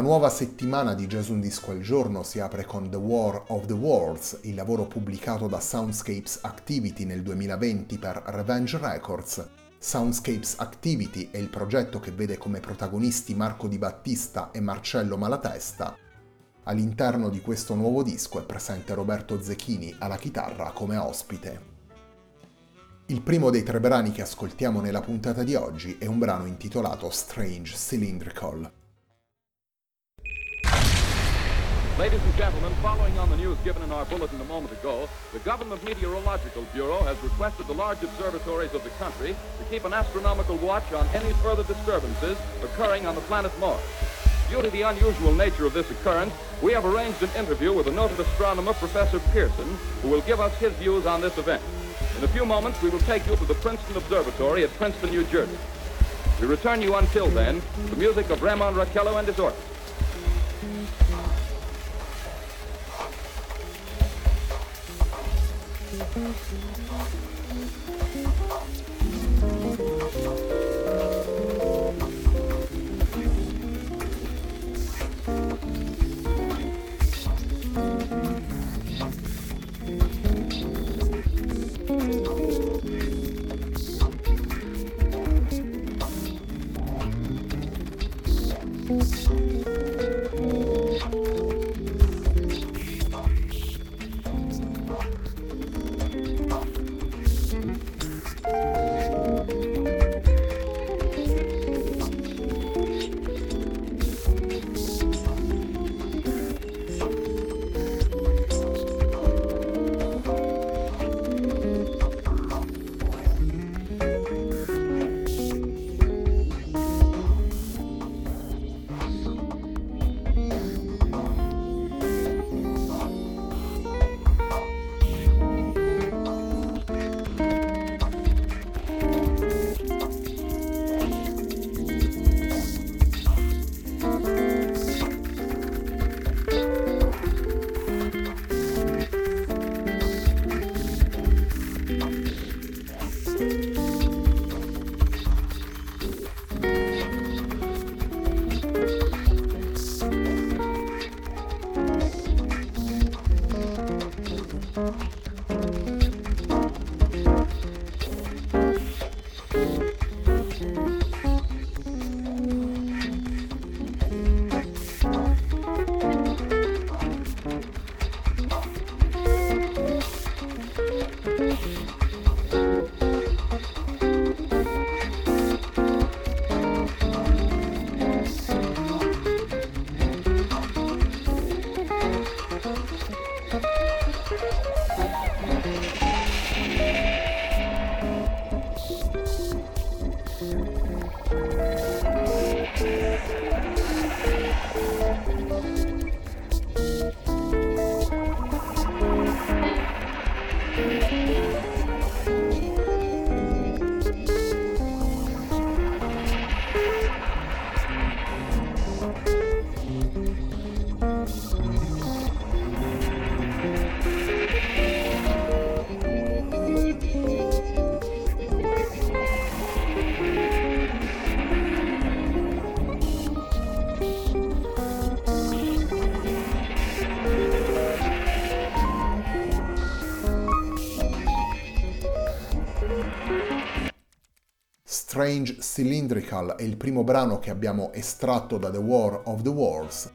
La nuova settimana di Jazz Un Disco al Giorno si apre con The War of the Worlds, il lavoro pubblicato da Soundscapes Activity nel 2020 per Revenge Records. Soundscapes Activity è il progetto che vede come protagonisti Marco Di Battista e Marcello Malatesta. All'interno di questo nuovo disco è presente Roberto Zecchini alla chitarra come ospite. Il primo dei tre brani che ascoltiamo nella puntata di oggi è un brano intitolato Strange Cylindrical. Ladies and gentlemen, following on the news given in our bulletin a moment ago, the Government Meteorological Bureau has requested the large observatories of the country to keep an astronomical watch on any further disturbances occurring on the planet Mars. Due to the unusual nature of this occurrence, we have arranged an interview with the noted astronomer Professor Pearson, who will give us his views on this event. In a few moments, we will take you to the Princeton Observatory at Princeton, New Jersey. We return you until then the music of Ramon Raquello and his orchestra. あっ。Strange Cylindrical è il primo brano che abbiamo estratto da The War of the Worlds,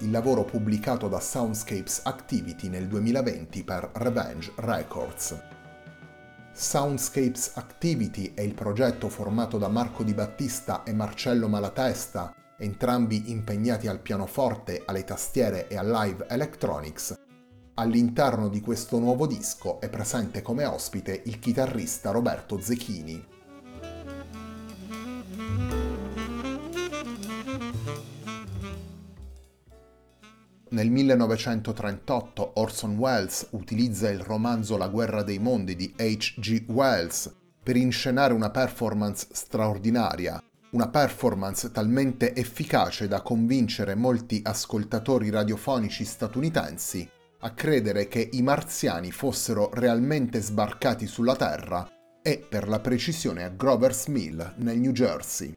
il lavoro pubblicato da Soundscapes Activity nel 2020 per Revenge Records. Soundscapes Activity è il progetto formato da Marco Di Battista e Marcello Malatesta, entrambi impegnati al pianoforte, alle tastiere e al live electronics. All'interno di questo nuovo disco è presente come ospite il chitarrista Roberto Zechini. Nel 1938 Orson Welles utilizza il romanzo La guerra dei mondi di H.G. Wells per inscenare una performance straordinaria, una performance talmente efficace da convincere molti ascoltatori radiofonici statunitensi a credere che i marziani fossero realmente sbarcati sulla Terra e per la precisione a Grover's Mill nel New Jersey.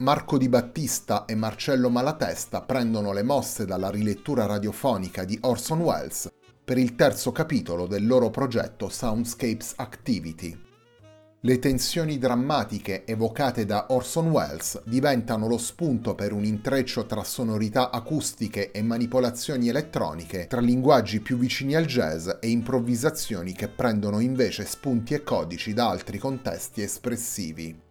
Marco Di Battista e Marcello Malatesta prendono le mosse dalla rilettura radiofonica di Orson Welles per il terzo capitolo del loro progetto Soundscapes Activity. Le tensioni drammatiche evocate da Orson Welles diventano lo spunto per un intreccio tra sonorità acustiche e manipolazioni elettroniche, tra linguaggi più vicini al jazz e improvvisazioni che prendono invece spunti e codici da altri contesti espressivi.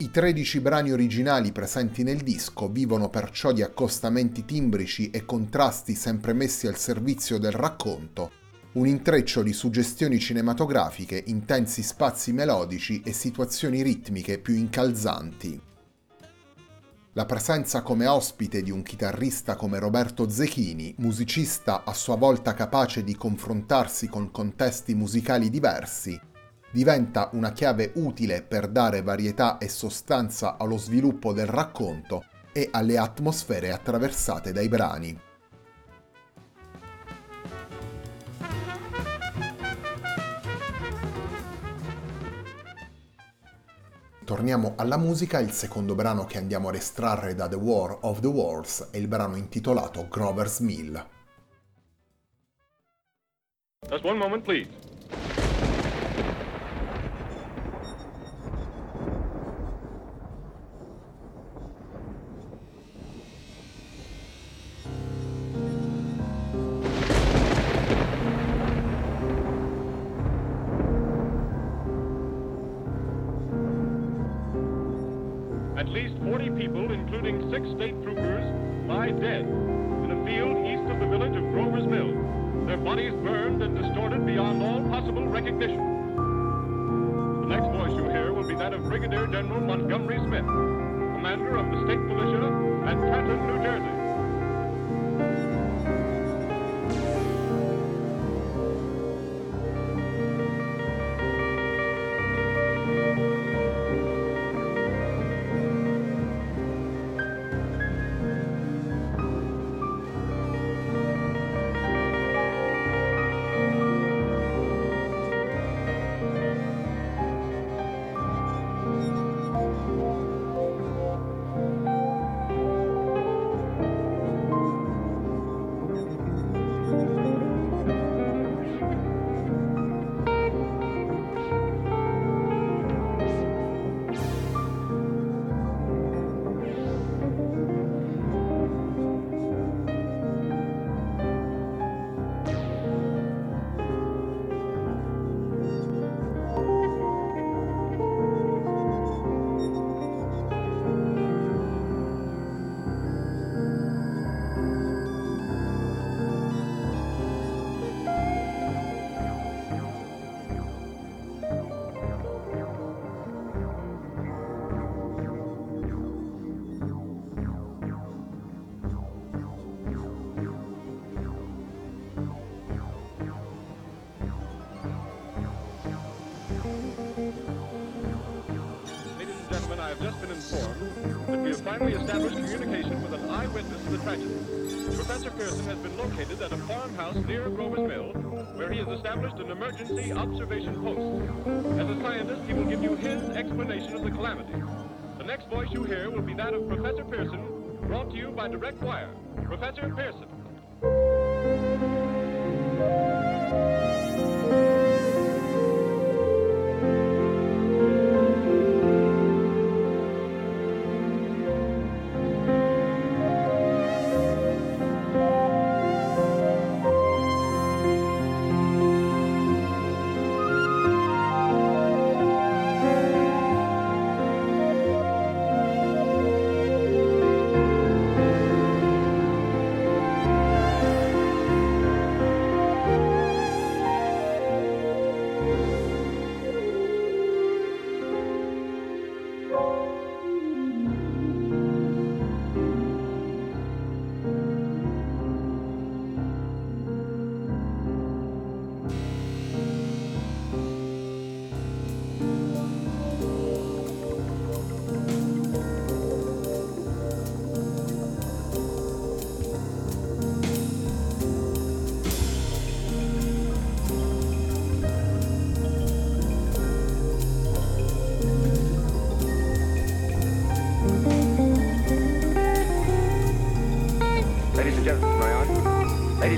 I 13 brani originali presenti nel disco vivono perciò di accostamenti timbrici e contrasti sempre messi al servizio del racconto, un intreccio di suggestioni cinematografiche, intensi spazi melodici e situazioni ritmiche più incalzanti. La presenza come ospite di un chitarrista come Roberto Zechini, musicista a sua volta capace di confrontarsi con contesti musicali diversi, diventa una chiave utile per dare varietà e sostanza allo sviluppo del racconto e alle atmosfere attraversate dai brani. Torniamo alla musica, il secondo brano che andiamo a estrarre da The War of the Worlds è il brano intitolato Grover's Mill. Just one moment, please. State Militia at Trenton, New Jersey. Finally established communication with an eyewitness of the tragedy. Professor Pearson has been located at a farmhouse near Grover's Mill, where he has established an emergency observation post. As a scientist, he will give you his explanation of the calamity. The next voice you hear will be that of Professor Pearson, brought to you by direct wire. Professor Pearson.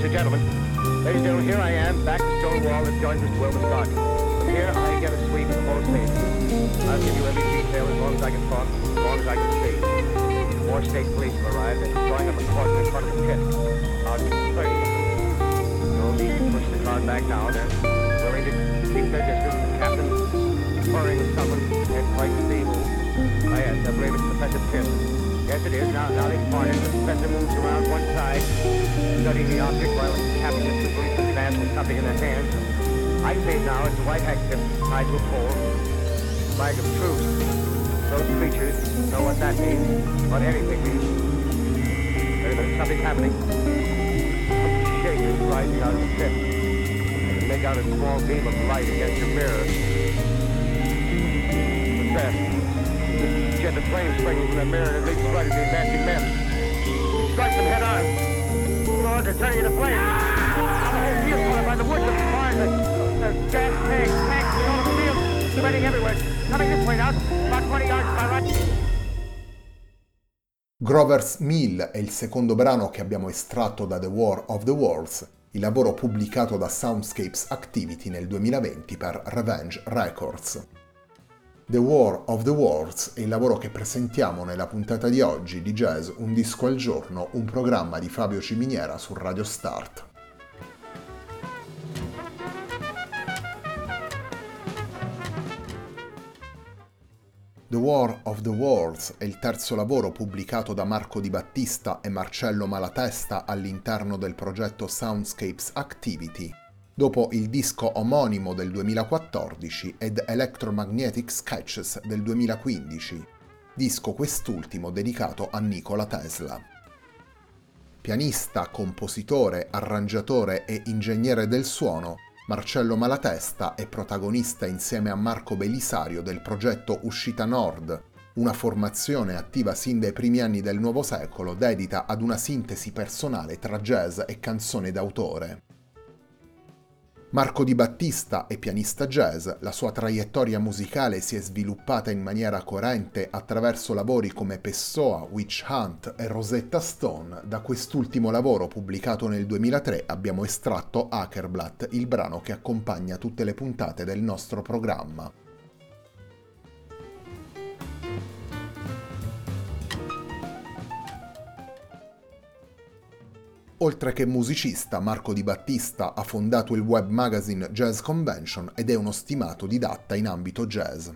Ladies and gentlemen, ladies and gentlemen, here I am, back to stone wall that joins Mr. Wilmer's garden. From here, I get a sweep of the whole scene. I'll give you every detail as long as I can talk, as long as I can see. More state police have arrived and drawing up a cordon in front of the pit. About 30 of them. No need to push the car back now. They're willing to keep their distance. The captain pouring summons and quite move. Oh, yes, I believe it's Professor Pearson. Yes, it is. Now, now they've parted. The professor moves around one side, studying the object while captain and the policeman advance with something in their hands. I say now it's a white handkerchief tied to a pole. Flag of truce. Those creatures know what that means, what anything means. There's something happening. Shake is rising out of the pit. Make out a small beam of light against your mirror. What's that? The flame springing from the mirror and it leaps right at the advancing men. He strikes them head on. They're turning into flame. Ah! The whole field's caught by the woods of barn. The, the gas tanks, tanks, all over the field, spreading everywhere. Coming this way now, about 20 yards my right. Grover's Mill è il secondo brano che abbiamo estratto da The War of the Worlds, il lavoro pubblicato da Soundscapes Activity nel 2020 per Revenge Records. The War of the Worlds è il lavoro che presentiamo nella puntata di oggi di Jazz Un disco al giorno, un programma di Fabio Ciminiera su Radio Start. The War of the Worlds è il terzo lavoro pubblicato da Marco Di Battista e Marcello Malatesta all'interno del progetto Soundscapes Activity, dopo il disco omonimo del 2014 ed Electromagnetic Sketches del 2015, disco quest'ultimo dedicato a Nikola Tesla. Pianista, compositore, arrangiatore e ingegnere del suono, Marcello Malatesta è protagonista insieme a Marco Belisario del progetto Uscita Nord, una formazione attiva sin dai primi anni del nuovo secolo dedita ad una sintesi personale tra jazz e canzone d'autore. Marco Di Battista è pianista jazz, la sua traiettoria musicale si è sviluppata in maniera coerente attraverso lavori come Pessoa, Witch Hunt e Rosetta Stone. Da quest'ultimo lavoro pubblicato nel 2003 abbiamo estratto Hackerblatt, il brano che accompagna tutte le puntate del nostro programma. Oltre che musicista, Marco Di Battista ha fondato il web magazine Jazz Convention ed è uno stimato didatta in ambito jazz.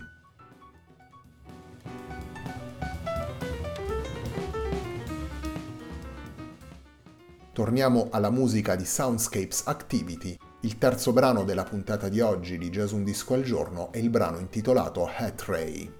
Torniamo alla musica di Soundscapes Activity. Il terzo brano della puntata di oggi di Jazz Un Disco al Giorno è il brano intitolato Hat Ray.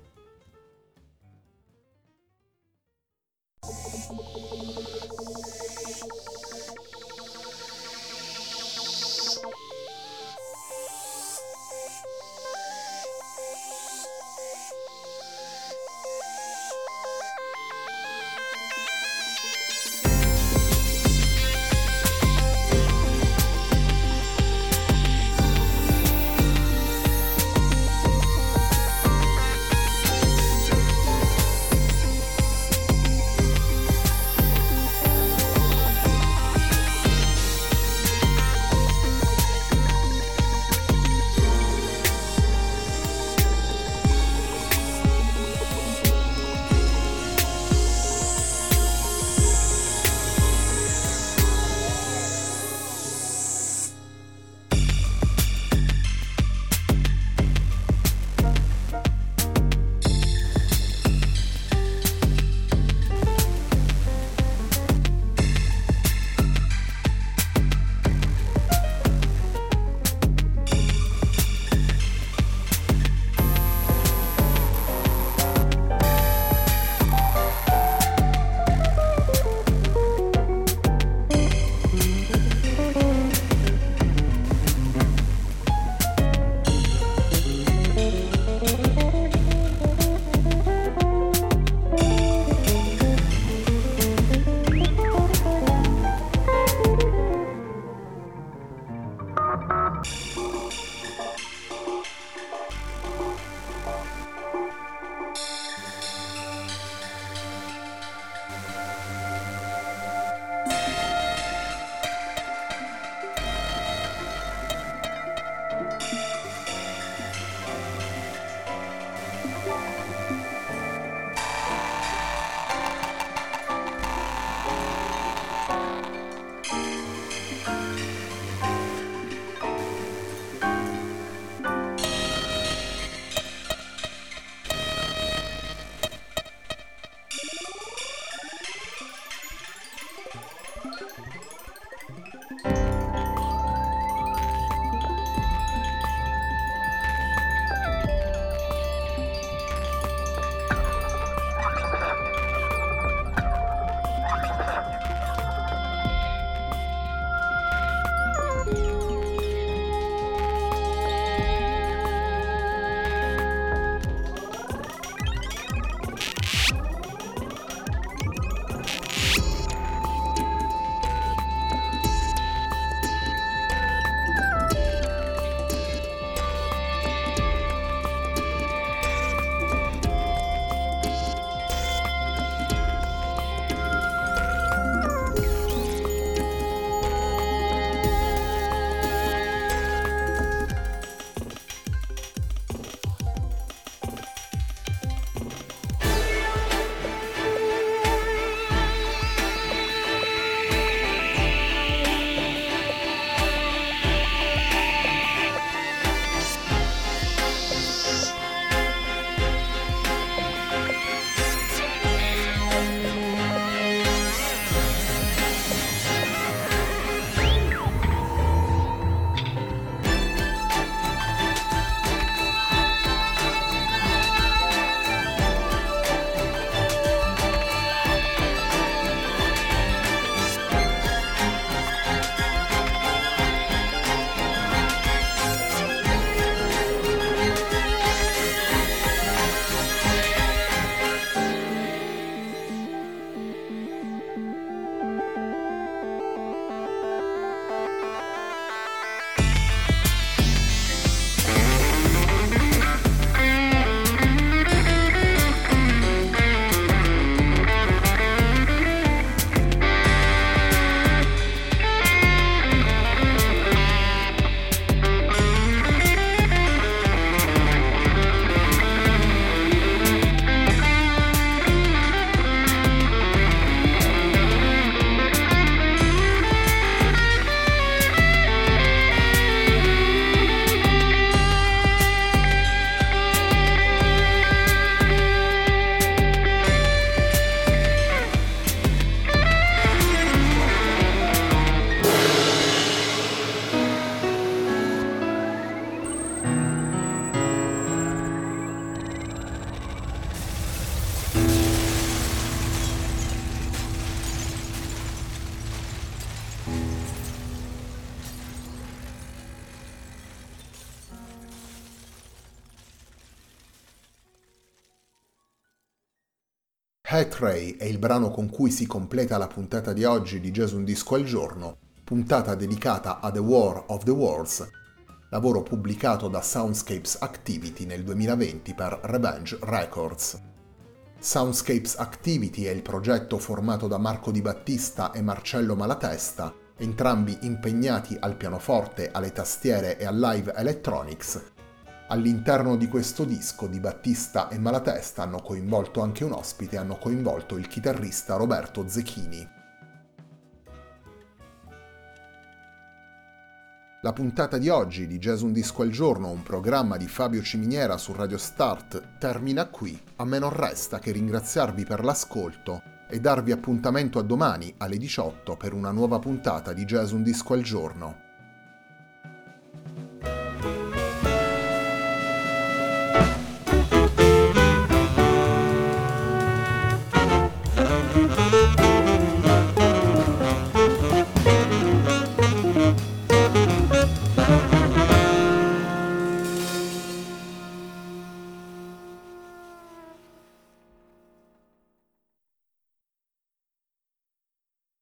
Hat-Ray è il brano con cui si completa la puntata di oggi di Jazz Un Disco al Giorno, puntata dedicata a The War of the Worlds, lavoro pubblicato da Soundscapes Activity nel 2020 per Revenge Records. Soundscapes Activity è il progetto formato da Marco Di Battista e Marcello Malatesta, entrambi impegnati al pianoforte, alle tastiere e al live electronics, All'interno di questo disco di Battista e Malatesta hanno coinvolto anche un ospite, hanno coinvolto il chitarrista Roberto Zecchini. La puntata di oggi di Jazz Un Disco al Giorno, un programma di Fabio Ciminiera su Radio Start, termina qui. A me non resta che ringraziarvi per l'ascolto e darvi appuntamento a domani alle 18 per una nuova puntata di Jazz Un Disco al Giorno.